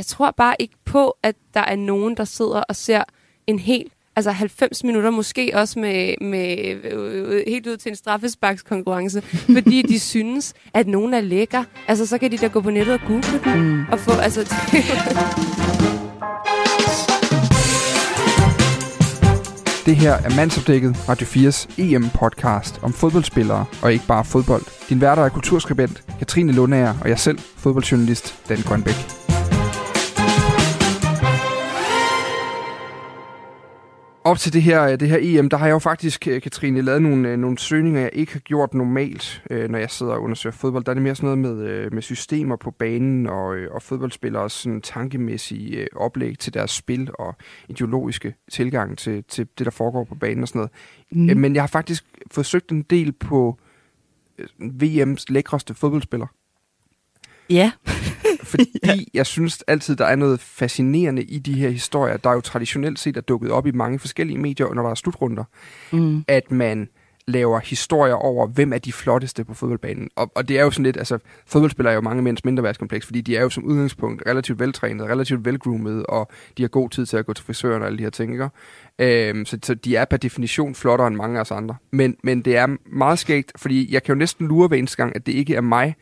jeg tror bare ikke på, at der er nogen, der sidder og ser en helt altså 90 minutter, måske også med, med øh, helt ud til en straffesparkskonkurrence, fordi de synes, at nogen er lækker. Altså, så kan de da gå på nettet og google dem, mm. og få, altså... Det her er Mandsopdækket, Radio 4's EM-podcast om fodboldspillere og ikke bare fodbold. Din værter er kulturskribent Katrine Lundager og jeg selv, fodboldjournalist Dan Grønbæk. Op til det her, det her EM, der har jeg jo faktisk, øh, Katrine, lavet nogle, øh, nogle søgninger, jeg ikke har gjort normalt, øh, når jeg sidder og undersøger fodbold. Der er det mere sådan noget med, med systemer på banen og, og fodboldspillere sådan tankemæssige oplæg til deres spil og ideologiske tilgang til, til det, der foregår på banen og sådan noget. Mm. Men jeg har faktisk forsøgt en del på VM's lækreste fodboldspiller. Ja. fordi ja. jeg synes altid, der er noget fascinerende i de her historier, der jo traditionelt set er dukket op i mange forskellige medier, når der er slutrunder, mm. at man laver historier over, hvem er de flotteste på fodboldbanen. Og, og det er jo sådan lidt, altså fodboldspillere er jo mange mænds mindreværdskompleks, fordi de er jo som udgangspunkt relativt veltrænet, relativt velgroomet, og de har god tid til at gå til frisøren og alle de her ting, ikke? Øhm, så, så de er per definition flottere end mange af os andre. Men, men det er meget skægt, fordi jeg kan jo næsten lure hver eneste gang, at det ikke er mig,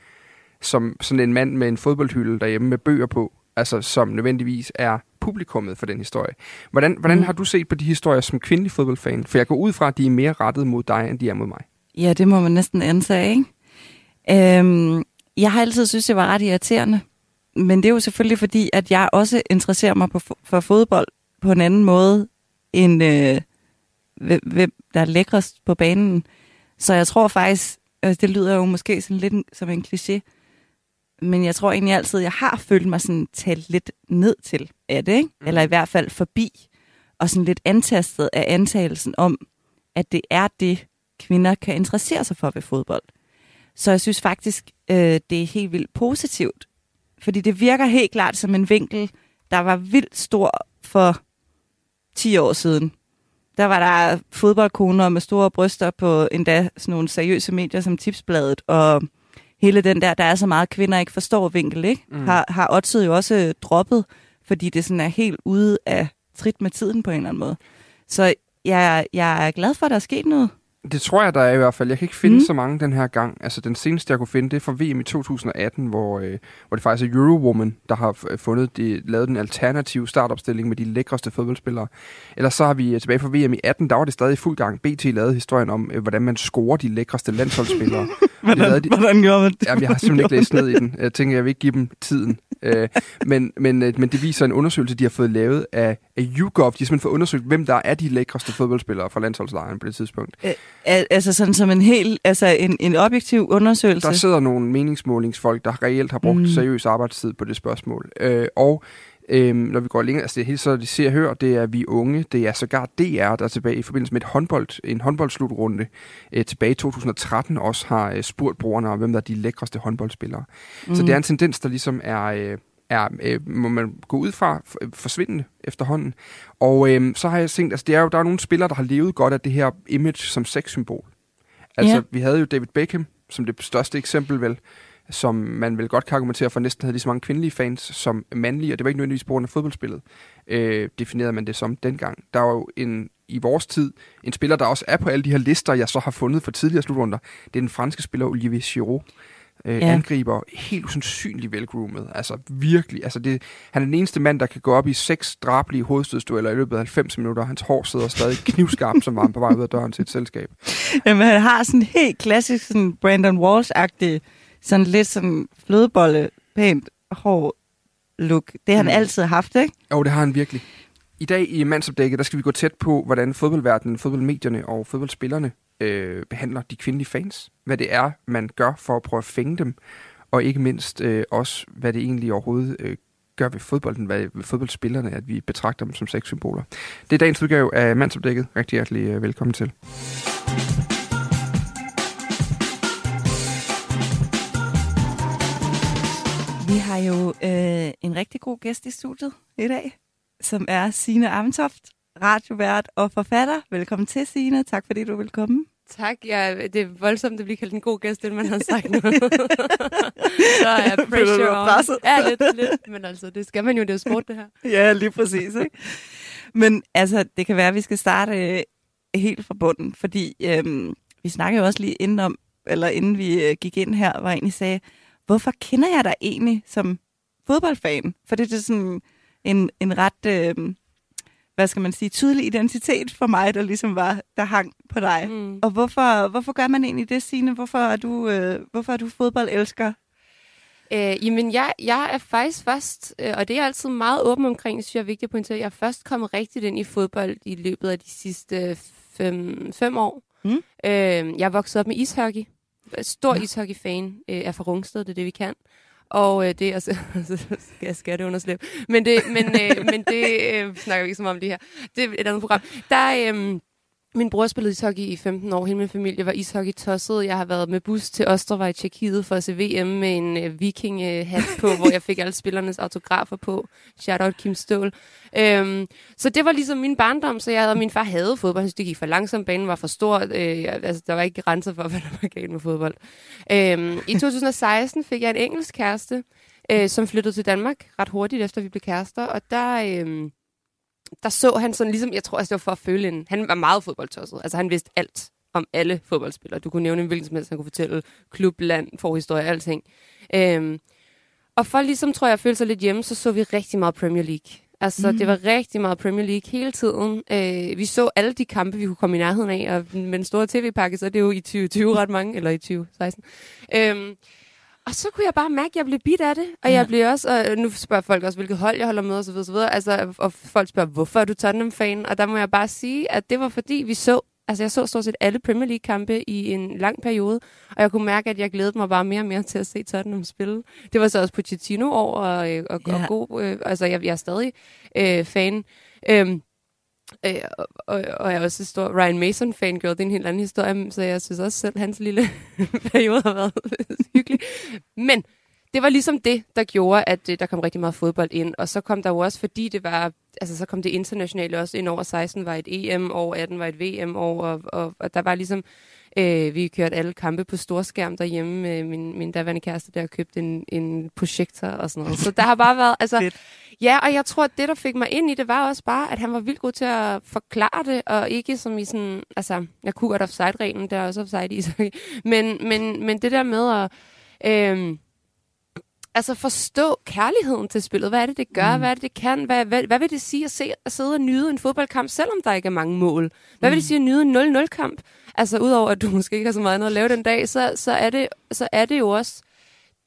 som sådan en mand med en fodboldhylde derhjemme med bøger på, altså som nødvendigvis er publikummet for den historie. Hvordan, hvordan mm. har du set på de historier som kvindelig fodboldfan? For jeg går ud fra, at de er mere rettet mod dig, end de er mod mig. Ja, det må man næsten antage, ikke? Øhm, jeg har altid synes det var ret irriterende. Men det er jo selvfølgelig fordi, at jeg også interesserer mig på, for fodbold på en anden måde, end øh, hvem der er lækrest på banen. Så jeg tror faktisk, altså det lyder jo måske sådan lidt som en kliché, men jeg tror egentlig altid, jeg har følt mig sådan talt lidt ned til af det, ikke? Mm. eller i hvert fald forbi, og sådan lidt antastet af antagelsen om, at det er det, kvinder kan interessere sig for ved fodbold. Så jeg synes faktisk, øh, det er helt vildt positivt, fordi det virker helt klart som en vinkel, der var vildt stor for 10 år siden. Der var der fodboldkoner med store bryster på endda sådan nogle seriøse medier som Tipsbladet, og hele den der, der er så meget kvinder ikke forstår vinkel, ikke? Mm. Har, har Otted jo også droppet, fordi det sådan er helt ude af trit med tiden på en eller anden måde. Så jeg, jeg er glad for, at der er sket noget. Det tror jeg, der er i hvert fald. Jeg kan ikke finde mm. så mange den her gang. Altså, den seneste, jeg kunne finde, det er fra VM i 2018, hvor, øh, hvor det faktisk er Eurowoman, der har fundet de, lavet den alternative startopstilling med de lækreste fodboldspillere. Ellers så har vi øh, tilbage fra VM i 18, der var det stadig i fuld gang. BT lavede historien om, øh, hvordan man scorer de lækreste landsholdsspillere. hvordan, de, hvordan gjorde man det? Ja, jeg har simpelthen ikke læst ned i den. Jeg tænker, jeg vil ikke give dem tiden. øh, men, men, øh, men det viser en undersøgelse, de har fået lavet af, af YouGov. De har simpelthen fået undersøgt, hvem der er de lækreste fodboldspillere fra landsholdslejren på det tidspunkt. Øh, altså sådan som en helt, altså en, en objektiv undersøgelse? Der sidder nogle meningsmålingsfolk, der reelt har brugt mm. seriøs arbejdstid på det spørgsmål. Øh, og Øhm, når vi går længere, altså det er hele så, det ser hører, det er vi unge, det er sågar DR, der tilbage i forbindelse med et håndbold, en håndboldslutrunde øh, tilbage i 2013 også har øh, spurgt brugerne om, hvem der er de lækreste håndboldspillere. Mm. Så det er en tendens, der ligesom er, øh, er øh, må man gå ud fra, forsvindende efterhånden. Og øh, så har jeg tænkt, altså det er jo, der er nogle spillere, der har levet godt af det her image som sexsymbol. Altså, ja. vi havde jo David Beckham som det største eksempel vel, som man vel godt kan argumentere for, næsten havde lige så mange kvindelige fans som mandlige, og det var ikke nødvendigvis på grund af fodboldspillet, øh, definerede man det som dengang. Der var jo en, i vores tid en spiller, der også er på alle de her lister, jeg så har fundet for tidligere slutrunder. Det er den franske spiller Olivier Giroud. Øh, ja. Angriber helt usandsynligt velgroomet. Altså virkelig. Altså det, han er den eneste mand, der kan gå op i seks drablige hovedstødsdueller i løbet af 90 minutter. Hans hår sidder stadig knivskarpt, som var han på vej ud af døren til et selskab. Jamen han har sådan helt klassisk sådan Brandon Walsh-agtig sådan lidt sådan flødebolle, pænt hår look. Det har han mm. altid haft, ikke? Jo, det har han virkelig. I dag i mandsopdækket, der skal vi gå tæt på, hvordan fodboldverdenen, fodboldmedierne og fodboldspillerne øh, behandler de kvindelige fans. Hvad det er, man gør for at prøve at fænge dem. Og ikke mindst øh, også, hvad det egentlig overhovedet øh, gør ved fodbolden, hvad ved fodboldspillerne, at vi betragter dem som sexsymboler. Det er dagens udgave af Mandsopdækket. Rigtig hjertelig øh, velkommen til. Vi har jo øh, en rigtig god gæst i studiet i dag, som er Sine Amtoft, radiovært og forfatter. Velkommen til, Sine. Tak fordi du vil komme. Tak. Ja, det er voldsomt at blive kaldt en god gæst, inden man har sagt noget. så er pressure on. Ja, lidt, lidt. Men altså, det skal man jo, det er sport, det her. Ja, lige præcis. Ikke? Men altså, det kan være, at vi skal starte øh, helt fra bunden, fordi øhm, vi snakkede jo også lige inden, om, eller inden vi øh, gik ind her, jeg egentlig sagde, hvorfor kender jeg dig egentlig som fodboldfan? For det er sådan en, en ret, øh, hvad skal man sige, tydelig identitet for mig, der ligesom var, der hang på dig. Mm. Og hvorfor, hvorfor gør man egentlig det, Signe? Hvorfor er du, øh, hvorfor er du fodboldelsker? Øh, jamen, jeg, jeg er faktisk først, øh, og det er jeg altid meget åben omkring, synes jeg er vigtigt at pointere, jeg er først kommet rigtigt ind i fodbold i løbet af de sidste fem, fem år. Mm. Øh, jeg er vokset op med ishockey. Stor ja. ishockey-fan øh, er fra Rungsted, det er det, vi kan. Og øh, det er altså, så skal jeg det under. Men det, men, øh, men det øh, snakker vi ikke så meget om det her. Det er et andet program. Der, øh, min bror spillede ishockey i 15 år. Hele min familie var ishockey tosset. Jeg har været med bus til Ostrava i Tjekkiet for at se VM med en øh, viking-hat på, hvor jeg fik alle spillernes autografer på. Shout out Kim Ståhl. Øhm, så det var ligesom min barndom, så jeg havde, min far havde fodbold. Han synes, det gik for langsomt. Banen var for stor. Øh, altså, der var ikke grænser for, hvad der var galt med fodbold. Øhm, I 2016 fik jeg en engelsk kæreste, øh, som flyttede til Danmark ret hurtigt efter vi blev kærester. Og der... Øh, der så han sådan ligesom, jeg tror, altså, det var for at føle en, han var meget fodboldtosset. Altså han vidste alt om alle fodboldspillere. Du kunne nævne en hvilken som helst, han kunne fortælle klub, land, forhistorie, alting. Øhm, og for ligesom, tror jeg, at føle sig lidt hjemme, så så vi rigtig meget Premier League. Altså, mm. det var rigtig meget Premier League hele tiden. Øh, vi så alle de kampe, vi kunne komme i nærheden af, og med en stor tv-pakke, så er det jo i 2020 ret mange, eller i 2016. Øhm, og så kunne jeg bare mærke, at jeg blev bit af det. Og ja. jeg blev også, og nu spørger folk også, hvilket hold jeg holder med, osv. osv. Altså, og folk spørger, hvorfor er du Tottenham-fan? Og der må jeg bare sige, at det var fordi, vi så, altså jeg så stort set alle Premier League-kampe i en lang periode, og jeg kunne mærke, at jeg glædede mig bare mere og mere til at se Tottenham spille. Det var så også Pochettino og, øh, og, ja. og god, øh, altså jeg, jeg er stadig øh, fan. Øhm, Øh, og, og, jeg er også en stor Ryan Mason fangirl, det er en helt anden historie, så jeg synes også selv, hans lille periode har været hyggelig. Men det var ligesom det, der gjorde, at øh, der kom rigtig meget fodbold ind. Og så kom der jo også, fordi det var, altså så kom det internationale også ind over 16 var et EM år, 18 var et VM år, og, og, og der var ligesom, øh, vi kørte alle kampe på storskærm derhjemme med min, min daværende kæreste, der købte en, en projektor og sådan noget. Så der har bare været, altså, Fedt. ja, og jeg tror, at det, der fik mig ind i det, var også bare, at han var vildt god til at forklare det, og ikke som i sådan, altså, jeg kunne godt offside-reglen, der er også offside i, men, men, men det der med at, øh, altså forstå kærligheden til spillet. Hvad er det, det gør? Mm. Hvad er det, det kan? Hvad, hvad, hvad vil det sige at, se, at sidde og nyde en fodboldkamp, selvom der ikke er mange mål? Hvad mm. vil det sige at nyde en 0-0-kamp? Altså, udover at du måske ikke har så meget andet at lave den dag, så, så, er, det, så er det jo også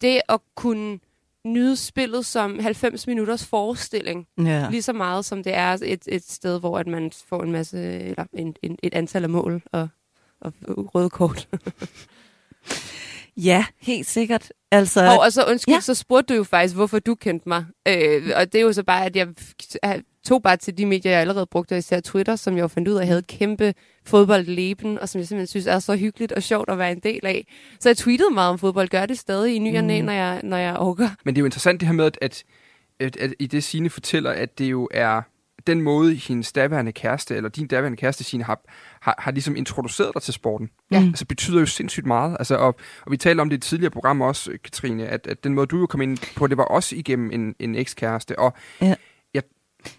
det at kunne nyde spillet som 90 minutters forestilling. Ja. Lige så meget som det er et, et sted, hvor at man får en masse, eller en, en, et antal af mål og, og røde kort. ja, helt sikkert. Altså, Og, og så undskyld, Ja. så spurgte du jo faktisk, hvorfor du kendte mig. Øh, og det er jo så bare, at jeg tog bare til de medier, jeg allerede brugte, især Twitter, som jeg jo fandt ud af, havde et kæmpe fodboldleben, og som jeg simpelthen synes er så hyggeligt og sjovt at være en del af. Så jeg tweetede meget om fodbold, gør det stadig i ny og næ, når jeg, når jeg orker. Men det er jo interessant det her med, at, at, at, at i det Signe fortæller, at det jo er den måde, hendes daværende kæreste, eller din daværende kæreste, Signe, har, har, har ligesom introduceret dig til sporten. Ja. Altså betyder jo sindssygt meget. Altså, og, og vi talte om det i et tidligere program også, Katrine, at, at den måde, du jo kom ind på, det var også igennem en, en ekskæreste. Og Ja. jeg,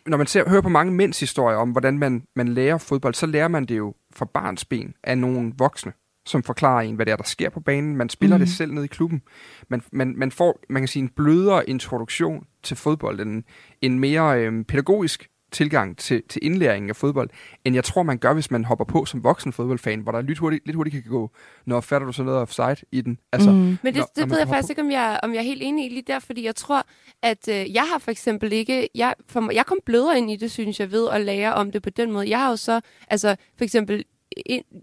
når man ser, hører på mange mænds historier om, hvordan man, man lærer fodbold, så lærer man det jo fra barns ben af nogle voksne som forklarer en, hvad det er, der sker på banen. Man spiller mm. det selv ned i klubben. Man, man, man får, man kan sige, en blødere introduktion til fodbold, en, en mere øhm, pædagogisk tilgang til, til indlæringen af fodbold, end jeg tror, man gør, hvis man hopper på som voksen fodboldfan, hvor der lidt hurtigt, lidt hurtigt kan gå, når fatter du så noget offside i den. Altså, Mm. Men det, Når- det man ved jeg faktisk ikke, om jeg, om jeg er helt enig i lige der, fordi jeg tror, at øh, jeg har for eksempel ikke... Jeg, for, jeg kom blødere ind i det, synes jeg, ved at lære om det på den måde. Jeg har jo så, altså for eksempel,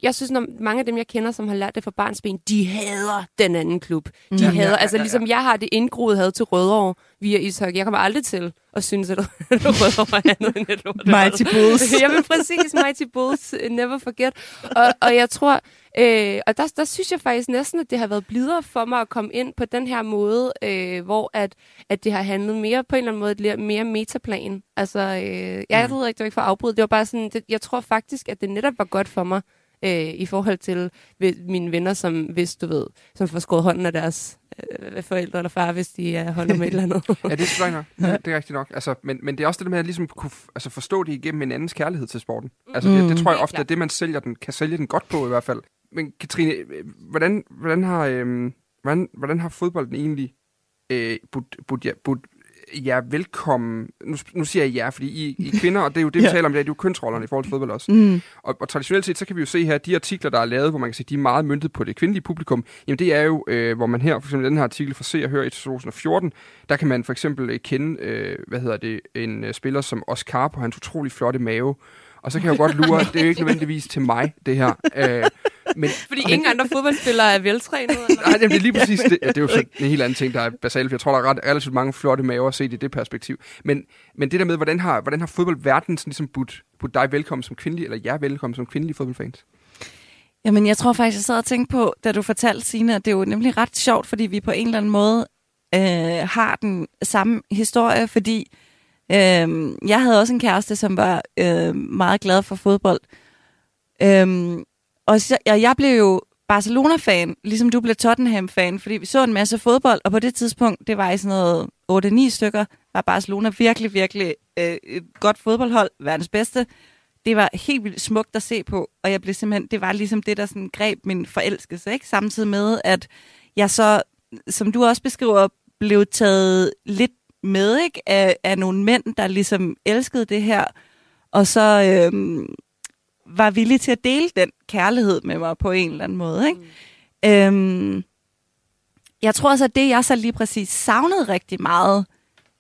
jeg synes, når mange af dem, jeg kender, som har lært det fra barnsben, de hader den anden klub. De Ja. hader, Ja, altså ja, ja. ligesom jeg har det indgroet had til Rødovre via ishockey. Jeg kommer aldrig til at synes, at Rødovre er andet end et lort. Mighty Bulls. Jamen præcis, Mighty Bulls, uh, never forget. Og, og jeg tror, øh, og der, der synes jeg faktisk næsten, at det har været blidere for mig at komme ind på den her måde, øh, hvor at, at det har handlet mere på en eller anden måde, et mere metaplan. Altså, øh, jeg Mm. ved ikke, det var ikke for at afbryde, det var bare sådan, det, jeg tror faktisk, at det netop var godt for mig, øh, i forhold til mine venner, som hvis du ved, som får skåret hånden af deres øh, forældre eller far, hvis de er holder med et eller andet. ja, det er nok. Ja, det er rigtigt nok. Altså, men, men det er også det der med at ligesom kunne altså forstå det igennem en andens kærlighed til sporten. Altså, det, det tror jeg ofte klart. det, man sælger den, kan sælge den godt på i hvert fald. Men Katrine, øh, hvordan, hvordan, har, øh, hvordan, hvordan har fodbolden egentlig øh, budt, budt, budt jer velkommen? Nu, nu siger jeg jer, fordi I, I er kvinder, og det er jo det, vi Ja. taler om det er jo kønsrollerne i forhold til fodbold også. Mm. Og, og traditionelt set, så kan vi jo se her, at de artikler, der er lavet, hvor man kan sige, de er meget myntet på det kvindelige publikum, jamen det er jo, øh, hvor man her, for eksempel den her artikel fra Se og Hør i 2014, der kan man for eksempel øh, kende, øh, hvad hedder det, en øh, spiller som Oscar på hans utrolig flotte mave. Og så kan jeg jo godt lure, det er jo ikke nødvendigvis til mig, det her. Øh, men, Fordi ingen andre fodboldspillere er veltrænede. Eller? Nej, jamen, det er lige præcis det. Det er jo så en helt anden ting, der er basalt. for Jeg tror, der er ret, relativt mange flotte maver set i det perspektiv. Men, men det der med, hvordan har, hvordan har fodboldverdenen sådan ligesom budt, budt dig velkommen som kvindelig, eller jer velkommen som kvindelige fodboldfans? Jamen, jeg tror faktisk, jeg sad og tænkte på, da du fortalte, Signe, at det er jo nemlig ret sjovt, fordi vi på en eller anden måde øh, har den samme historie, fordi øh, jeg havde også en kæreste, som var øh, meget glad for fodbold. Øh, og så, og jeg blev jo Barcelona-fan, ligesom du blev Tottenham-fan, fordi vi så en masse fodbold, og på det tidspunkt, det var i sådan noget 8-9 stykker, var Barcelona virkelig, virkelig øh, et godt fodboldhold, verdens bedste det var helt vildt smukt at se på, og jeg blev simpelthen, det var ligesom det, der sådan greb min forelskelse, ikke? Samtidig med, at jeg så, som du også beskriver, blev taget lidt med, ikke? Af, af nogle mænd, der ligesom elskede det her, og så øh, var villig til at dele den kærlighed med mig på en eller anden måde, ikke? Mm. Øhm, jeg tror også, at det, jeg så lige præcis savnede rigtig meget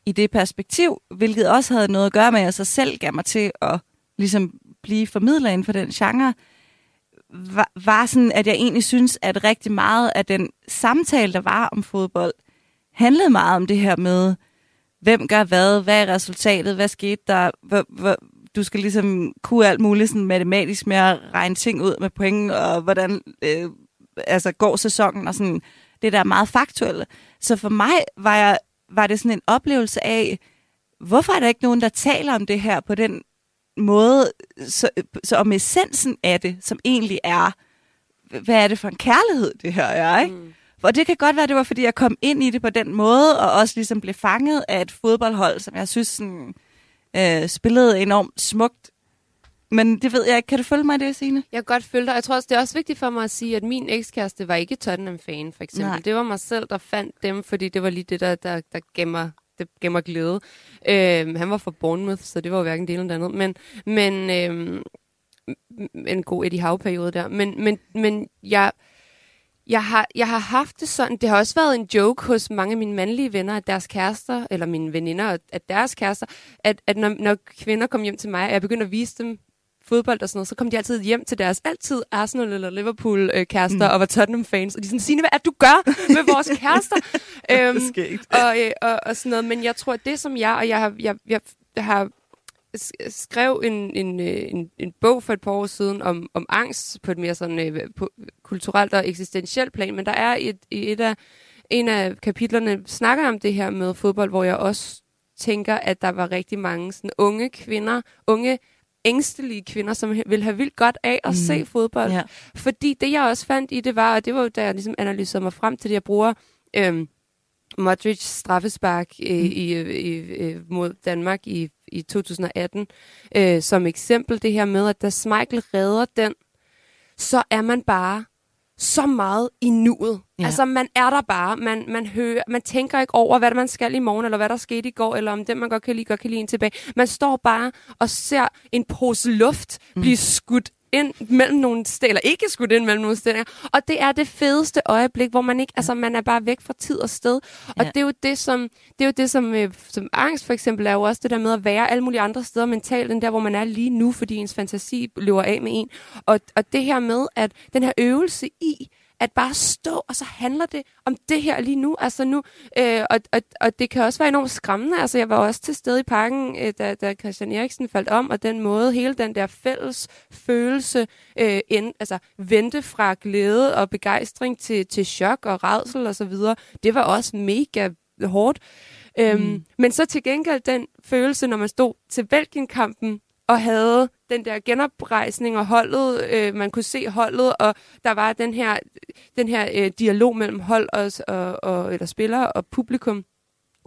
i det perspektiv, hvilket også havde noget at gøre med, at jeg så selv gav mig til at ligesom blive formidler inden for den genre, var, var sådan, at jeg egentlig synes, at rigtig meget af den samtale, der var om fodbold, handlede meget om det her med, hvem gør hvad, hvad er resultatet, hvad skete der, hvor, hvor, du skal ligesom kunne alt muligt sådan matematisk med at regne ting ud med point, og hvordan øh, altså går sæsonen, og sådan det der er meget faktuelle. Så for mig var, jeg, var det sådan en oplevelse af, hvorfor er der ikke nogen, der taler om det her på den måde, så, så om essensen af det, som egentlig er, hvad er det for en kærlighed, det her er, ikke? Mm. Og det kan godt være, det var, fordi jeg kom ind i det på den måde, og også ligesom blev fanget af et fodboldhold, som jeg synes sådan, øh, spillede enormt smukt. Men det ved jeg ikke. Kan du følge mig det, Signe? Jeg kan godt følge dig. Jeg tror også, det er også vigtigt for mig at sige, at min ekskæreste var ikke Tottenham-fan, for eksempel. Nej. Det var mig selv, der fandt dem, fordi det var lige det, der, der, der gemmer det gemmer glæde. Øhm, han var fra Bournemouth, så det var jo hverken det ene eller det andet. Men, men øhm, en god Eddie Howe-periode der. Men, men, men jeg, jeg, har, jeg har haft det sådan, det har også været en joke hos mange af mine mandlige venner, at deres kærester, eller mine veninder, at deres kærester, at, at når, når kvinder kom hjem til mig, og jeg begyndte at vise dem fodbold og sådan noget, så kom de altid hjem til deres altid Arsenal eller Liverpool øh, kærester mm. og var Tottenham fans, og de sådan, Signe, hvad er det, du gør med vores kærester? øhm, og, øh, og, og sådan noget, men jeg tror, at det som jeg, og jeg har, jeg, jeg, har skrev en, en, øh, en, en bog for et par år siden om, om angst på et mere sådan øh, på kulturelt og eksistentielt plan, men der er et, i et af, en af kapitlerne, snakker om det her med fodbold, hvor jeg også tænker, at der var rigtig mange sådan unge kvinder, unge ængstelige kvinder, som ville have vildt godt af at mm. se fodbold. Ja. Fordi det, jeg også fandt i det, var, og det var jo, da jeg ligesom analyserede mig frem til det, jeg bruger øhm, Modric straffespark øh, mm. i, i, øh, mod Danmark i, i 2018 øh, som eksempel. Det her med, at da Schmeichel redder den, så er man bare så meget i nuet. Ja. Altså, man er der bare. Man, man, hører, man tænker ikke over, hvad man skal i morgen, eller hvad der skete i går, eller om den, man godt kan lide, godt kan lide en tilbage. Man står bare og ser en pose luft mm. blive skudt ind mellem nogle steder, eller ikke skudt ind mellem nogle steder. Og det er det fedeste øjeblik, hvor man ikke, altså man er bare væk fra tid og sted. Og Ja. det er jo det, som, det er jo det, som, øh, som angst for eksempel er jo også det der med at være alle mulige andre steder mentalt, end der, hvor man er lige nu, fordi ens fantasi løber af med en. Og, og det her med, at den her øvelse i, at bare stå, og så handler det om det her lige nu. Altså nu øh, og, og, og det kan også være enormt skræmmende. Altså jeg var også til stede i parken, øh, da, da Christian Eriksen faldt om, og den måde, hele den der fælles følelse, øh, end, altså vente fra glæde og begejstring til, til chok og redsel og så videre, det var også mega hårdt. Øhm, Men så til gengæld den følelse, når man stod til Belgien-kampen og havde den der genoprejsning og holdet, øh, man kunne se holdet, og der var den her, den her øh, dialog mellem hold og, og, og, eller spillere og publikum.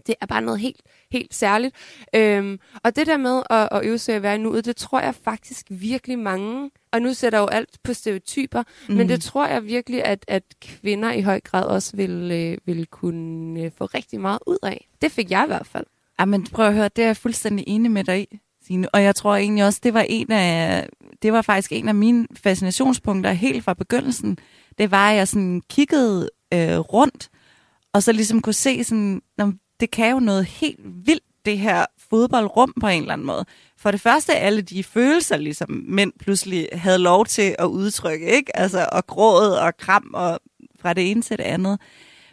Det er bare noget helt, helt særligt. Øhm, og det der med at, at øve sig at være nu, det tror jeg faktisk virkelig mange, og nu sætter jo alt på stereotyper, mm. men det tror jeg virkelig, at, at kvinder i høj grad også vil, øh, vil kunne øh, få rigtig meget ud af. Det fik jeg i hvert fald. Ja, men prøv at høre, det er jeg fuldstændig enig med dig i, Signe. Og jeg tror egentlig også, det var en af, det var faktisk en af mine fascinationspunkter helt fra begyndelsen. Det var, at jeg sådan kiggede øh, rundt, og så ligesom kunne se sådan, det kan jo noget helt vildt, det her fodboldrum på en eller anden måde. For det første, alle de følelser, ligesom mænd pludselig havde lov til at udtrykke, ikke? Altså, og gråd og kram og fra det ene til det andet.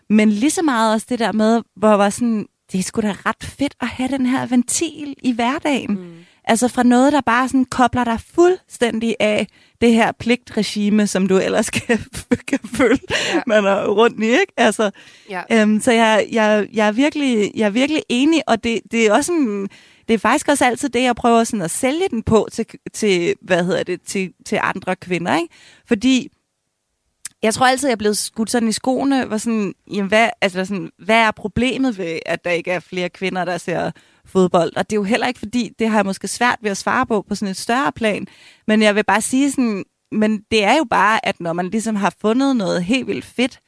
Men lige så meget også det der med, hvor var sådan, det er sgu da ret fedt at have den her ventil i hverdagen. Mm. Altså fra noget, der bare sådan kobler dig fuldstændig af det her pligtregime, som du ellers kan, kan føle, ja. man er rundt i, ikke? Altså, ja. øhm, så jeg, jeg, jeg, er virkelig, jeg er virkelig enig, og det, det er også en, det er faktisk også altid det, jeg prøver sådan at sælge den på til, til hvad hedder det, til, til andre kvinder, ikke? Fordi jeg tror altid, jeg er blevet skudt sådan i skoene, hvor sådan, jamen, hvad, altså sådan, hvad er problemet ved, at der ikke er flere kvinder, der ser fodbold? Og det er jo heller ikke, fordi det har jeg måske svært ved at svare på på sådan et større plan. Men jeg vil bare sige sådan, men det er jo bare, at når man ligesom har fundet noget helt vildt fedt,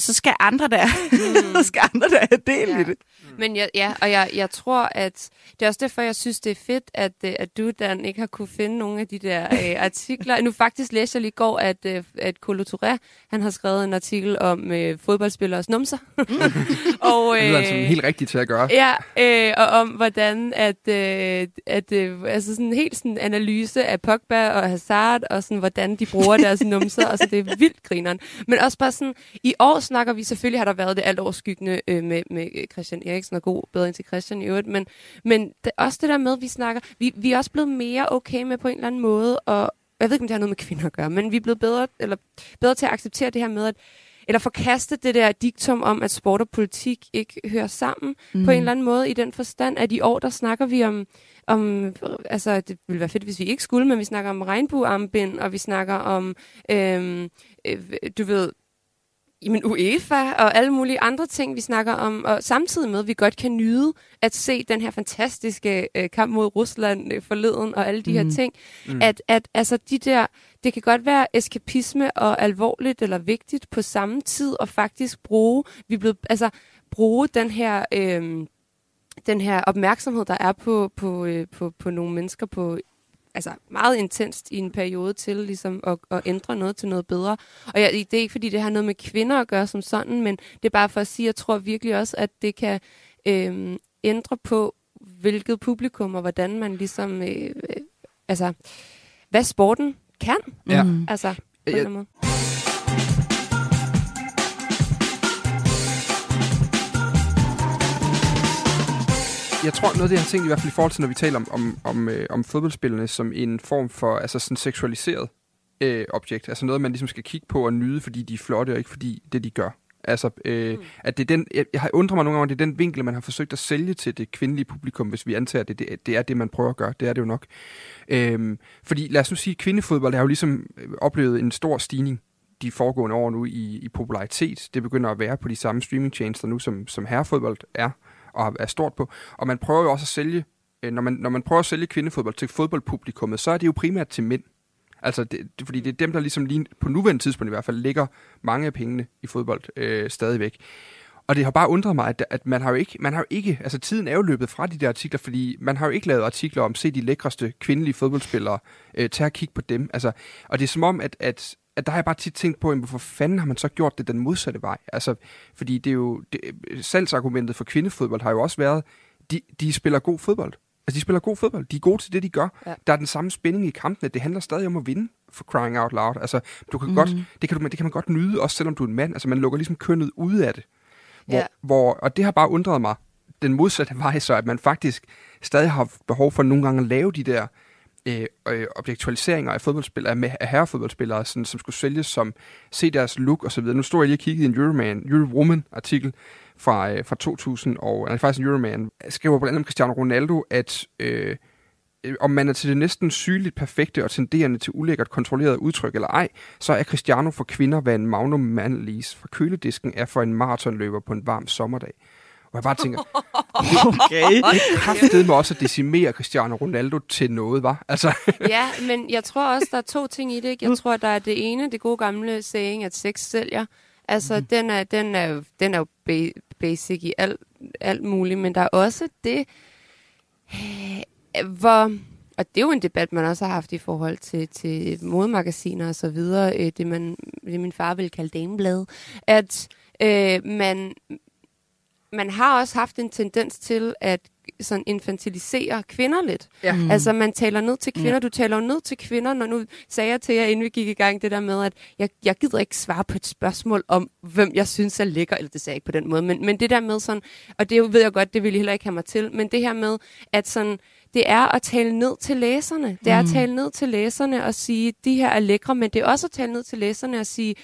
så skal andre der, mm. så skal andre der have del ja. i det. Men jeg, ja, og jeg, jeg tror, at det er også derfor, jeg synes, det er fedt, at, øh, at du, Dan, ikke har kunne finde nogle af de der øh, artikler. Nu faktisk læste jeg lige i går, at, øh, at Colo Touré, han har skrevet en artikel om øh, fodboldspillers numser. Mm. og, øh, det er altså helt rigtigt til at gøre. Ja, øh, og om hvordan, at, øh, at øh, altså sådan en helt sådan analyse af Pogba og Hazard, og sådan, hvordan de bruger deres numser, og så det er vildt grineren. Men også bare sådan, i år snakker vi, selvfølgelig har der været det alt overskyggende øh, med, med Christian Eriksen og god bedre til Christian i øvrigt, men, men det, også det der med, at vi snakker, vi, vi er også blevet mere okay med på en eller anden måde, og jeg ved ikke, om det har noget med kvinder at gøre, men vi er blevet bedre, eller bedre til at acceptere det her med, at eller forkaste det der diktum om, at sport og politik ikke hører sammen mm. på en eller anden måde, i den forstand, at i år, der snakker vi om, om altså det ville være fedt, hvis vi ikke skulle, men vi snakker om regnbuearmbind, og vi snakker om, øhm, øh, du ved, jamen UEFA og alle mulige andre ting, vi snakker om, og samtidig med, at vi godt kan nyde at se den her fantastiske øh, kamp mod Rusland øh, forleden og alle de mm. her ting, mm. at, at altså de der, det kan godt være eskapisme og alvorligt eller vigtigt på samme tid, og faktisk bruge, vi blevet, altså bruge den her, øh, den her opmærksomhed, der er på, på, øh, på, på nogle mennesker på altså meget intenst i en periode til ligesom at, at ændre noget til noget bedre. Og jeg, det er ikke, fordi det har noget med kvinder at gøre som sådan, men det er bare for at sige, at jeg tror virkelig også, at det kan øh, ændre på, hvilket publikum og hvordan man ligesom, øh, øh, altså, hvad sporten kan. Ja. Altså, på jeg, måde. Jeg tror, noget af det, jeg har tænkt i hvert fald i forhold til, når vi taler om, om, om, øh, om fodboldspillerne som en form for altså sådan seksualiseret øh, objekt. Altså noget, man ligesom skal kigge på og nyde, fordi de er flotte, og ikke fordi det, de gør. Altså, øh, mm. at det er den, jeg, jeg har undret mig nogle gange, at det er den vinkel, man har forsøgt at sælge til det kvindelige publikum, hvis vi antager, at det, det, det er det, man prøver at gøre. Det er det jo nok. Øh, fordi lad os nu sige, at kvindefodbold har jo ligesom øh, oplevet en stor stigning de foregående år nu i, i popularitet. Det begynder at være på de samme streamingtjenester nu, som, som herrefodbold er og er stort på. Og man prøver jo også at sælge, øh, når man, når man prøver at sælge kvindefodbold til fodboldpublikummet, så er det jo primært til mænd. Altså, det, det, fordi det er dem, der ligesom lige på nuværende tidspunkt i hvert fald ligger mange af pengene i fodbold øh, stadigvæk. Og det har bare undret mig, at, at man har jo ikke, man har jo ikke, altså tiden er jo løbet fra de der artikler, fordi man har jo ikke lavet artikler om, se de lækreste kvindelige fodboldspillere, øh, tage og kigge på dem. Altså, og det er som om, at, at at der har jeg bare tit tænkt på, hvorfor fanden har man så gjort det den modsatte vej? Altså, fordi det er jo, det, salgsargumentet for kvindefodbold har jo også været, de, de spiller god fodbold. Altså, de spiller god fodbold. De er gode til det, de gør. Ja. Der er den samme spænding i kampene. Det handler stadig om at vinde for crying out loud. Altså, du kan mm. godt, det, kan du, det kan man godt nyde, også selvom du er en mand. Altså, man lukker ligesom kønnet ud af det. Hvor, ja. hvor, og det har bare undret mig, den modsatte vej, så at man faktisk stadig har behov for nogle gange at lave de der Øh, øh, objektualiseringer af fodboldspillere, med, af herrefodboldspillere, sådan, som skulle sælges som, se deres look og så videre. Nu står jeg lige og kigger i en Euroman, Eurowoman-artikel fra, øh, fra 2000, og er faktisk en Euroman skriver blandt andet om Cristiano Ronaldo, at øh, øh, om man er til det næsten sygeligt perfekte og tenderende til ulækkert kontrolleret udtryk eller ej, så er Cristiano for kvinder, hvad en Magnum manlis fra køledisken er for en maratonløber på en varm sommerdag. Og jeg bare tænker, Okay. det kraftede mig også at decimere Cristiano Ronaldo til noget, var. Altså, ja, men jeg tror også, der er to ting i det. Ikke? Jeg tror, der er det ene, det gode gamle saying, at sex sælger. Altså, mm. den, er, den, er jo, den er jo ba- basic i alt, alt muligt, men der er også det, øh, hvor... Og det er jo en debat, man også har haft i forhold til, til modemagasiner og så videre. Øh, det, man, det min far ville kalde dameblad. At øh, man, man har også haft en tendens til at sådan infantilisere kvinder lidt. Ja. Mm. Altså, man taler ned til kvinder. Du taler jo ned til kvinder, når nu sagde jeg til jer, inden vi gik i gang, det der med, at jeg, jeg gider ikke svare på et spørgsmål om, hvem jeg synes er lækker, eller det sagde jeg ikke på den måde, men, men det der med sådan, og det ved jeg godt, det ville I heller ikke have mig til, men det her med, at sådan, det er at tale ned til læserne. Det er at tale ned til læserne og sige, de her er lækre, men det er også at tale ned til læserne og sige,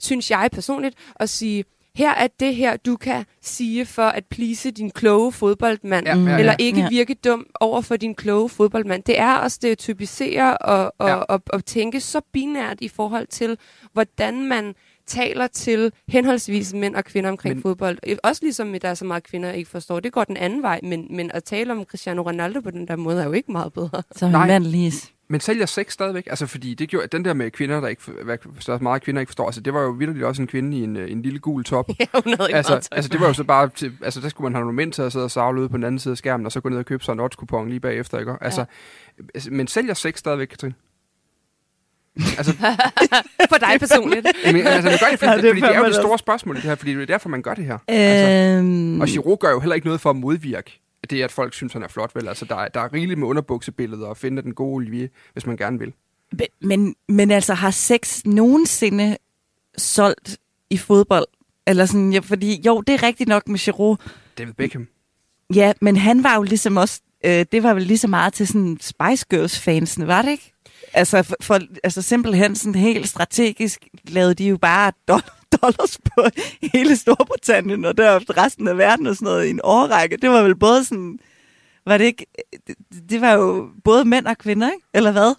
synes jeg personligt, og sige, her er det her, du kan sige for at please din kloge fodboldmand, Ja, ja, ja. eller ikke Ja. virke dum over for din kloge fodboldmand. Det er at stereotypisere og, og, Ja. ja. og, og tænke så binært i forhold til, hvordan man taler til henholdsvis mænd og kvinder omkring Men- fodbold. Også ligesom, at der er så meget kvinder, ikke forstår. Det går den anden vej, men, men at tale om Cristiano Ronaldo på den der måde er jo ikke meget bedre. Som Nej. en mand lige. Men sælger sex stadigvæk? Altså, fordi det gjorde, den der med kvinder, der ikke, hvad, så meget kvinder ikke forstår, altså, det var jo vildt også en kvinde i en, øh, en lille gul top. Ja, hun havde ikke altså, meget altså, det var jo så bare, til, altså, der skulle man have nogle mænd til at sidde og savle ude på den anden side af skærmen, og så gå ned og købe sig en odds lige bagefter, ikke? Altså, altså, men sælger sex stadigvæk, Katrine? Altså, for dig personligt. men, altså, det gør det, fordi, Ja, ja, det er fordi det er jo det store spørgsmål i det her, fordi det er derfor, man gør det her. Altså, Øhm, og Giroud gør jo heller ikke noget for at modvirke det, at folk synes, han er flot, vel? Altså, der, er- der er rigeligt med underbuksebilleder og finde den gode Olivier, hvis man gerne vil. men- men, men altså, har sex nogensinde solgt i fodbold? Eller sådan, ja, fordi jo, det er rigtigt nok med Giroud. David Beckham. Ja, men han var jo ligesom også, øh, det var vel lige så meget til sådan Spice Girls-fansene, var det ikke? Altså, for, altså simpelthen sådan helt strategisk lavede de jo bare dollars på hele Storbritannien og derefter resten af verden og sådan noget i en årrække. Det var vel både sådan, var det ikke, det, det var jo både mænd og kvinder, ikke? Eller hvad?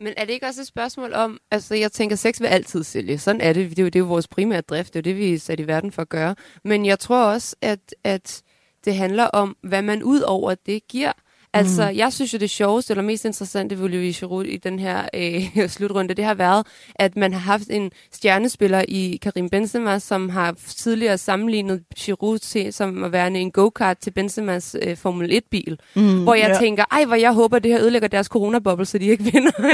Men er det ikke også et spørgsmål om, altså jeg tænker, sex vil altid sælge. Sådan er det. Det er jo, det er jo vores primære drift. Det er jo det, vi er sat i verden for at gøre. Men jeg tror også, at, at det handler om, hvad man ud over det giver. Altså, mm. jeg synes jo, det sjoveste eller mest interessante ved Olivier Giroud i den her øh, slutrunde, det har været, at man har haft en stjernespiller i Karim Benzema, som har tidligere sammenlignet Giroud til, som at være en go-kart til Benzemas øh, Formel 1-bil. Mm, hvor jeg ja. tænker, ej, hvor jeg håber, det her ødelægger deres coronaboble, så de ikke vinder.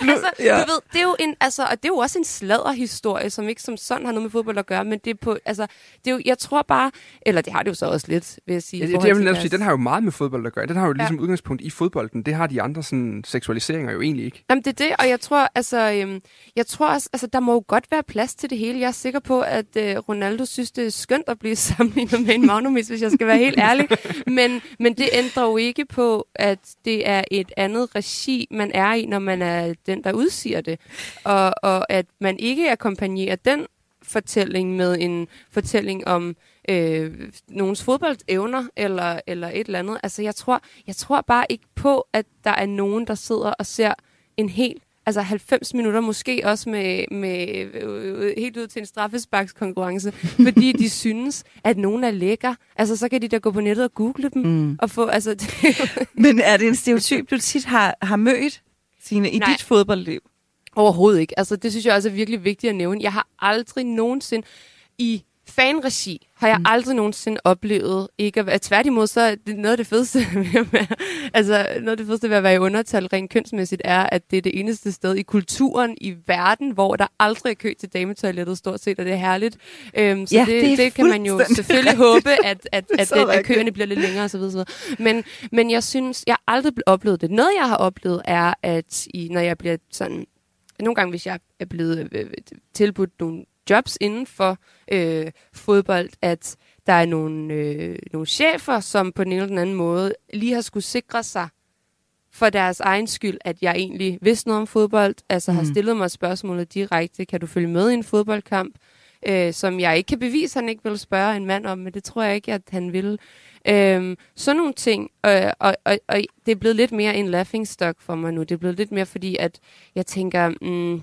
Men, altså, ja. du ved, det er jo en, altså, og det er jo også en sladderhistorie, som ikke som sådan har noget med fodbold at gøre, men det er på, altså, det er jo, jeg tror bare, eller det har det jo så også lidt, vil jeg sige. Ja, det, det jeg vil sige, den har jo meget med fodbold at gøre. Den har jo Ja. ligesom udgangspunkt i fodbolden. Det har de andre sådan, seksualiseringer jo egentlig ikke. Jamen, det er det, og jeg tror, altså, øhm, jeg tror også, altså, der må jo godt være plads til det hele. Jeg er sikker på, at øh, Ronaldo synes, det er skønt at blive sammenlignet med en magnumis, hvis jeg skal være helt ærlig. Men, men det ændrer jo ikke på, at det er et andet regi, man er i, når man er den, der udsiger det. Og, og at man ikke akkompagnerer den fortælling med en fortælling om øh, nogens fodboldevner eller, eller et eller andet. Altså, jeg tror, jeg tror bare ikke på, at der er nogen, der sidder og ser en helt altså 90 minutter, måske også med, med øh, helt ud til en straffesparkskonkurrence, fordi de synes, at nogen er lækker. Altså, så kan de da gå på nettet og google dem, mm. og få, altså, det, Men er det en stereotyp, du tit har, har mødt, Signe, i Nej. dit fodboldliv? Overhovedet ikke. Altså, det synes jeg også er virkelig vigtigt at nævne. Jeg har aldrig nogensinde i fanregi har jeg mm. aldrig nogensinde oplevet ikke at være... Tværtimod, så er det noget af det fedeste ved at være, altså, noget af det fedeste ved at være i undertal rent kønsmæssigt er, at det er det eneste sted i kulturen i verden, hvor der aldrig er kø til dametoilettet stort set, og det er herligt. Øhm, så Ja, det, det det kan man jo selvfølgelig rigtigt. håbe, at, at, at, at, at køerne bliver lidt længere osv. osv. Men, men jeg synes, jeg har aldrig oplevet det. Noget, jeg har oplevet, er, at i, når jeg bliver sådan nogle gange, hvis jeg er blevet øh, tilbudt nogle jobs inden for øh, fodbold, at der er nogle, øh, nogle chefer, som på den ene eller den anden måde lige har skulle sikre sig for deres egen skyld, at jeg egentlig vidste noget om fodbold, altså mm. har stillet mig spørgsmålet direkte, kan du følge med i en fodboldkamp? øh, som jeg ikke kan bevise, han ikke vil spørge en mand om, men det tror jeg ikke, at han vil. Øhm, sådan nogle ting, øh, og, og, og det er blevet lidt mere en laughing stock for mig nu. Det er blevet lidt mere fordi, at jeg tænker, mm,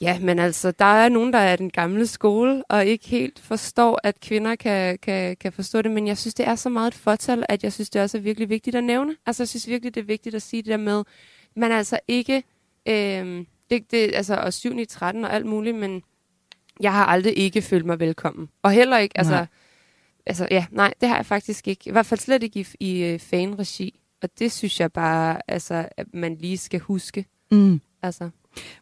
ja, men altså, der er nogen, der er den gamle skole, og ikke helt forstår, at kvinder kan, kan, kan forstå det, men jeg synes, det er så meget et fortal, at jeg synes, det også er virkelig vigtigt at nævne. Altså, jeg synes virkelig, det er vigtigt at sige det der med, man altså ikke, øh, det, det, altså, og 7 i 13 og alt muligt, men jeg har aldrig ikke følt mig velkommen. Og heller ikke, altså, Nej. altså, ja, nej, det har jeg faktisk ikke. I hvert fald slet ikke i, i øh, fanregi. Og det synes jeg bare, altså, at man lige skal huske. Mm. Altså,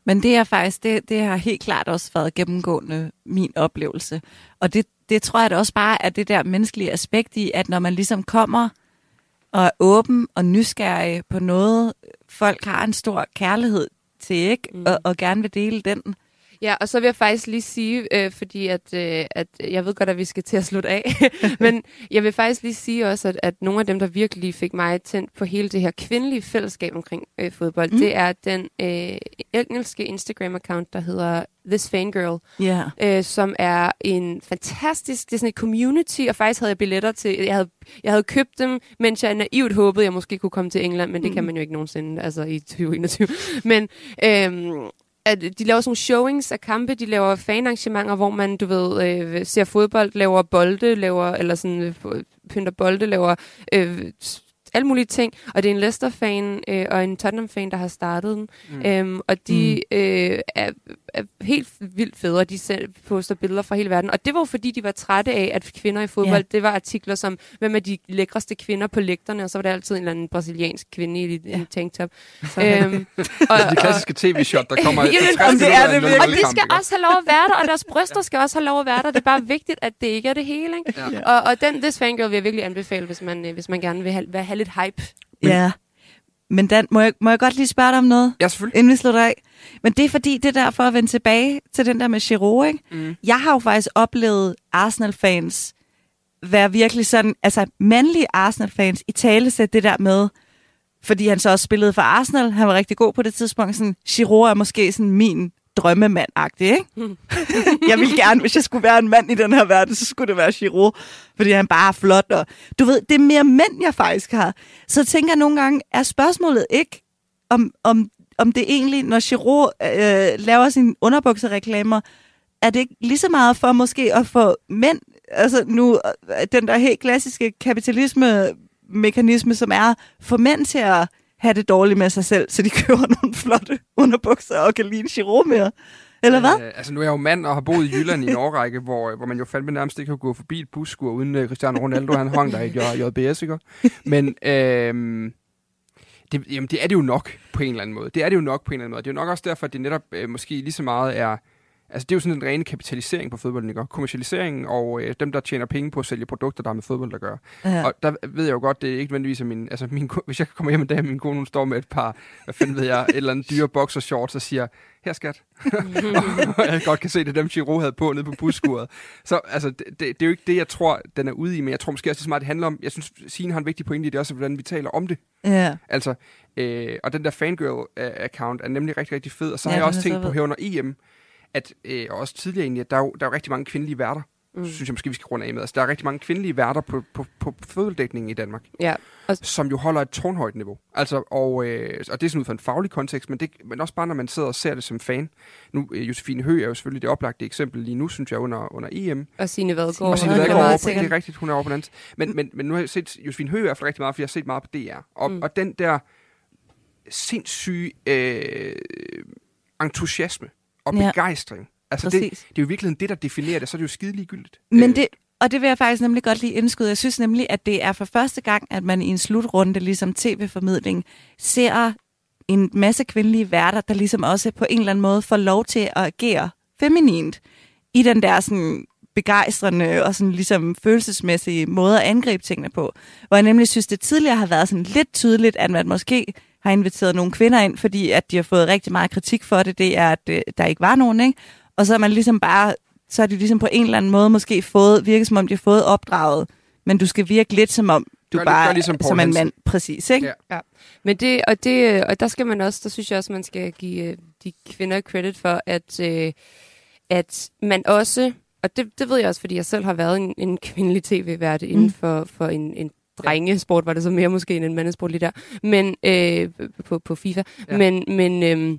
Men det er faktisk, det, det har helt klart også været gennemgående min oplevelse. Og det, det tror jeg da også bare er det der menneskelige aspekt i, at når man ligesom kommer og er åben og nysgerrig på noget, folk har en stor kærlighed til, ikke? Mm. Og, og gerne vil dele den. Ja, og så vil jeg faktisk lige sige, øh, fordi at, øh, at jeg ved godt, at vi skal til at slutte af, men jeg vil faktisk lige sige også, at, at nogle af dem, der virkelig fik mig tændt på hele det her kvindelige fællesskab omkring øh, fodbold, mm. Det er den øh, engelske Instagram-account, der hedder This Fangirl, Ja. øh, som er en fantastisk, det er sådan et community, og faktisk havde jeg billetter til, jeg havde, jeg havde købt dem, mens jeg naivt håbede, jeg måske kunne komme til England, men det Mm. kan man jo ikke nogensinde, altså i 2021. Men øhm, at de laver sådan nogle showings af kampe, de laver fanarrangementer, hvor man, du ved, øh, ser fodbold, laver bolde, laver, eller sådan, øh, pynter bolde, laver øh, alle mulige ting. Og det er en Leicester-fan øh, og en Tottenham-fan, der har startet den. Mm. Øhm, og de mm. øh, er, er helt vildt fede, og de selv poster billeder fra hele verden. Og det var jo fordi, de var trætte af, at kvinder i fodbold, Ja. det var artikler som, hvem er de lækreste kvinder på lægterne, og så var der altid en eller anden brasiliansk kvinde i en Ja. tanktop. Så, øhm, og, Det klassiske tv-shot, der kommer Jamen, efter 60 om det er det virkelig. og de skal også have lov at være der, og deres bryster skal også have lov at være der. Det er bare vigtigt, at det ikke er det hele. Ikke? Ja. Og, og den This Fangirl vil jeg virkelig anbefale, hvis man, øh, hvis man gerne vil have, have lidt hype. ja. Men Dan, må jeg, må jeg godt lige spørge dig om noget? Ja, selvfølgelig. inden vi slutter af. Men det er fordi, det er derfor at vende tilbage til den der med Giroud, ikke? Mm. Jeg har jo faktisk oplevet Arsenal-fans være virkelig sådan, altså mandlige Arsenal-fans i tale det der med, fordi han så også spillede for Arsenal, han var rigtig god på det tidspunkt, sådan, Giroud er måske sådan min drømmemandagtig, ikke? jeg vil gerne, hvis jeg skulle være en mand i den her verden, så skulle det være Giroud, fordi han bare er flot, og du ved, det er mere mænd, jeg faktisk har. Så tænker jeg nogle gange, er spørgsmålet ikke, om, om, om det egentlig, når Giroud øh, laver sine underbuksereklamer, er det ikke lige så meget for måske at få mænd, altså nu, øh, den der helt klassiske kapitalisme-mekanisme, som er for mænd til at have det dårligt med sig selv, så de køber nogle flotte underbukser og kan lide en mere. Eller hvad? Øh, altså, nu er jeg jo mand og har boet i Jylland i en årrække, hvor, øh, hvor man jo fandme nærmest ikke kan gå forbi et busskur, uden uh, Cristiano Ronaldo, han hang der i JBS, ikke? Men øh, det, jamen, det er det jo nok på en eller anden måde. Det er det jo nok på en eller anden måde. Det er jo nok også derfor, at det netop øh, måske lige så meget er... Altså, det er jo sådan en ren kapitalisering på fodbolden, ikke? Kommercialiseringen og øh, dem, der tjener penge på at sælge produkter, der har med fodbold at gøre. Ja. Og der ved jeg jo godt, det er ikke nødvendigvis at min, altså min, hvis jeg kommer hjem en dag, og min kone hun står med et par, hvad fanden ved jeg, et eller andet dyre boxershorts og siger, her skat. og jeg godt kan se, det er dem, Giro havde på nede på busskuret. Så altså, det, det, det, er jo ikke det, jeg tror, den er ude i, men jeg tror måske også, det er meget, det handler om, jeg synes, Signe har en vigtig pointe i det også, hvordan vi taler om det. ja. Altså, øh, og den der fangirl-account er nemlig rigtig, rigtig fed, og så Ja, har jeg også tænkt på her under EM, at, øh, og også tidligere egentlig, at der er, jo, der er jo rigtig mange kvindelige værter, Mm. synes jeg måske, vi skal runde af med. Altså, der er rigtig mange kvindelige værter på, på, på fødeldækningen i Danmark Ja. Og, som jo holder et tårnhøjt niveau. Altså, og, øh, og det er sådan ud fra en faglig kontekst, men, det, men også bare, når man sidder og ser det som fan. Nu, øh, Josefine Høgh er jo selvfølgelig det oplagte eksempel lige nu, synes jeg, under, under EM. og Signe Vadgaard. og Signe Vadgaard over det er rigtigt, hun er over på den anden. Men, men, men nu har jeg set Josefine Høgh i hvert fald rigtig meget, for jeg har set meget på DR. Og, mm. og den der sindssyge øh, entusiasme og Ja. begejstring, altså det, Præcis. det er jo i virkeligheden det, der definerer det, så er det jo skide ligegyldigt. Men Øh, det, og det vil jeg faktisk nemlig godt lige indskyde. Jeg synes nemlig, at det er for første gang, at man i en slutrunde, ligesom tv-formidling, ser en masse kvindelige værter, der ligesom også på en eller anden måde får lov til at agere feminint i den der sådan begejstrende og sådan ligesom følelsesmæssige måde at angribe tingene på. Hvor jeg nemlig synes, det tidligere har været sådan lidt tydeligt, at man måske har inviteret nogle kvinder ind, fordi at de har fået rigtig meget kritik for det. Det er, at øh, der ikke var nogen, ikke? Og så er man ligesom bare, så er de ligesom på en eller anden måde måske fået, virker som om de har fået opdraget, men du skal virke lidt som om, du Gør- bare gør ligesom som en mand. Præcis, ikke? Ja. Men det, og, det, og der skal man også, der synes jeg også, man skal give øh, de kvinder credit for, at, øh, at man også, og det, det ved jeg også, fordi jeg selv har været en, en kvindelig tv-vært mm. inden for, for en, en drengesport, var det så mere måske end en mandesport lige der, men øh, på, på FIFA, ja. men, men øh,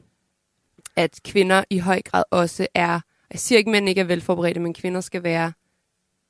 at kvinder i høj grad også er, jeg siger ikke, at mænd ikke er velforberedte, men kvinder skal være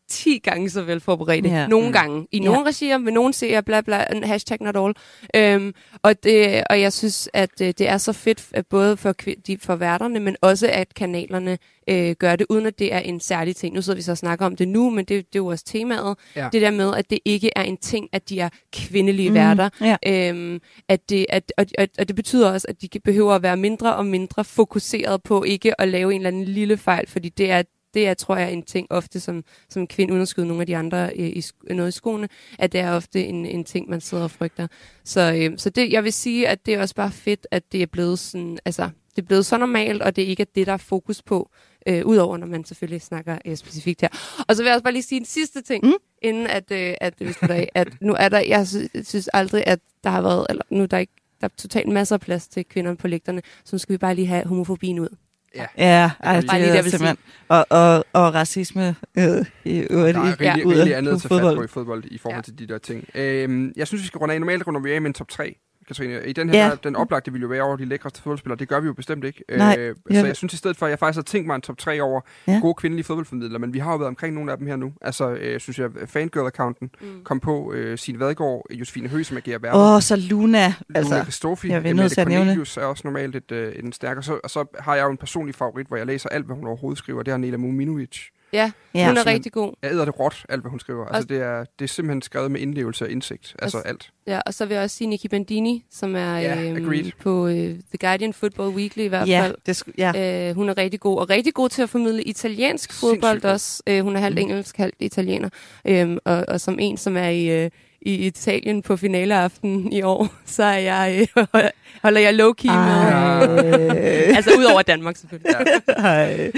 10 gange så velforberedte. Ja. Nogle mm. gange. I ja. nogle regier, med nogle ser bla bla, hashtag not all. Øhm, og, det, og jeg synes, at øh, det er så fedt, at både for, de, for værterne, men også at kanalerne øh, gør det, uden at det er en særlig ting. Nu sidder vi så og snakker om det nu, men det, det er jo også temaet. Ja. Det der med, at det ikke er en ting, at de er kvindelige mm. værter. Ja. Øhm, at det, at, og, og, og det betyder også, at de behøver at være mindre og mindre fokuseret på ikke at lave en eller anden lille fejl, fordi det er det er, tror jeg, en ting ofte som, som kvinde, uden at skyde nogle af de andre i, i, noget i skoene, at det er ofte en, en ting, man sidder og frygter. Så, øh, så det, jeg vil sige, at det er også bare fedt, at det er blevet sådan, altså, det er blevet så normalt, og det ikke er det, der er fokus på, øh, udover når man selvfølgelig snakker øh, specifikt her. Og så vil jeg også bare lige sige en sidste ting, mm. inden at, øh, at af, at nu er der, jeg synes aldrig, at der har været, eller nu er der ikke, der er totalt masser af plads til kvinder på lægterne, så nu skal vi bare lige have homofobien ud. Ja, ja ej, det, det er simpelthen. Og, og, og racisme øh, i øvrigt. Der er rigtig, ja. rigtig andet at tage fat på i fodbold i forhold ja. til de der ting. Øhm, jeg synes, vi skal runde af. Normalt runder vi af med en top 3. Katrine. I den her, ja. der, den oplagte vil jo være over de lækreste fodboldspillere. Det gør vi jo bestemt ikke. Nej, øh, så jeg, jeg synes i stedet for, at jeg faktisk har tænkt mig en top 3 over ja. gode kvindelige fodboldformidlere, men vi har jo været omkring nogle af dem her nu. Altså, øh, synes jeg, Fangirl-accounten mm. kom på øh, Signe Vadegaard, Josefine Høgh, som agerer verden. Åh, oh, så Luna. Luna altså, Christofi, jeg vil nødt til at nævne. er også normalt et, øh, en stærk. Og så, og så har jeg jo en personlig favorit, hvor jeg læser alt, hvad hun overhovedet skriver. Det er Nela Muminovic. Ja, ja. hun er rigtig god. Jeg æder det råt, alt hvad hun skriver. Altså, det, er, det er simpelthen skrevet med indlevelse og indsigt. Altså og, alt. Ja, og så vil jeg også sige Nikki Bandini, som er ja, øhm, på øh, The Guardian Football Weekly i hvert ja, fald. Det ja. øh, hun er rigtig god, og rigtig god til at formidle italiensk fodbold også. Øh, hun er halvt mm. engelsk, halvt italiener. Øh, og, og som en, som er i... Øh, i Italien på finaleaften i år, så er jeg, øh, holder jeg low-key med. altså ud over Danmark selvfølgelig. Ja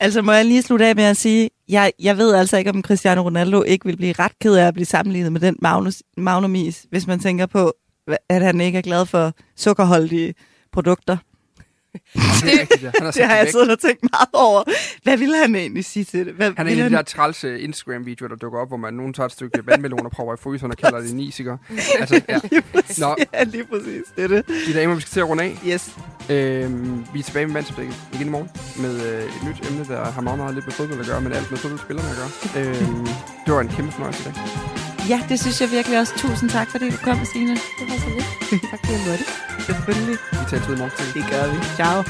altså må jeg lige slutte af med at sige, jeg, jeg ved altså ikke, om Cristiano Ronaldo ikke vil blive ret ked af at blive sammenlignet med den Magnus, Magnumis, hvis man tænker på, at han ikke er glad for sukkerholdige produkter det, rigtigt, ja. han det har jeg siddet og tænkt meget over. Hvad ville han egentlig sige til det? Hvad han er en af de der trælse Instagram-videoer, der dukker op, hvor man nogen tager et stykke vandmelon og prøver i fryseren og kalder det nisiker. Altså, ja. lige præcis. Nå. Ja, lige præcis. Det er det. De damer, vi skal til at runde af. Yes. Øhm, vi er tilbage med Mandsblikket igen i morgen med øh, et nyt emne, der har meget, meget lidt med fodbold at gøre, men alt med fodboldspillerne at gøre. Øhm, det var en kæmpe fornøjelse i dag. Ja, det synes jeg virkelig også. Tusind tak, fordi du kom, Signe. Det var så lidt. tak, fordi jeg måtte. Selvfølgelig. Vi tager tid i morgen. Det gør vi. Ciao.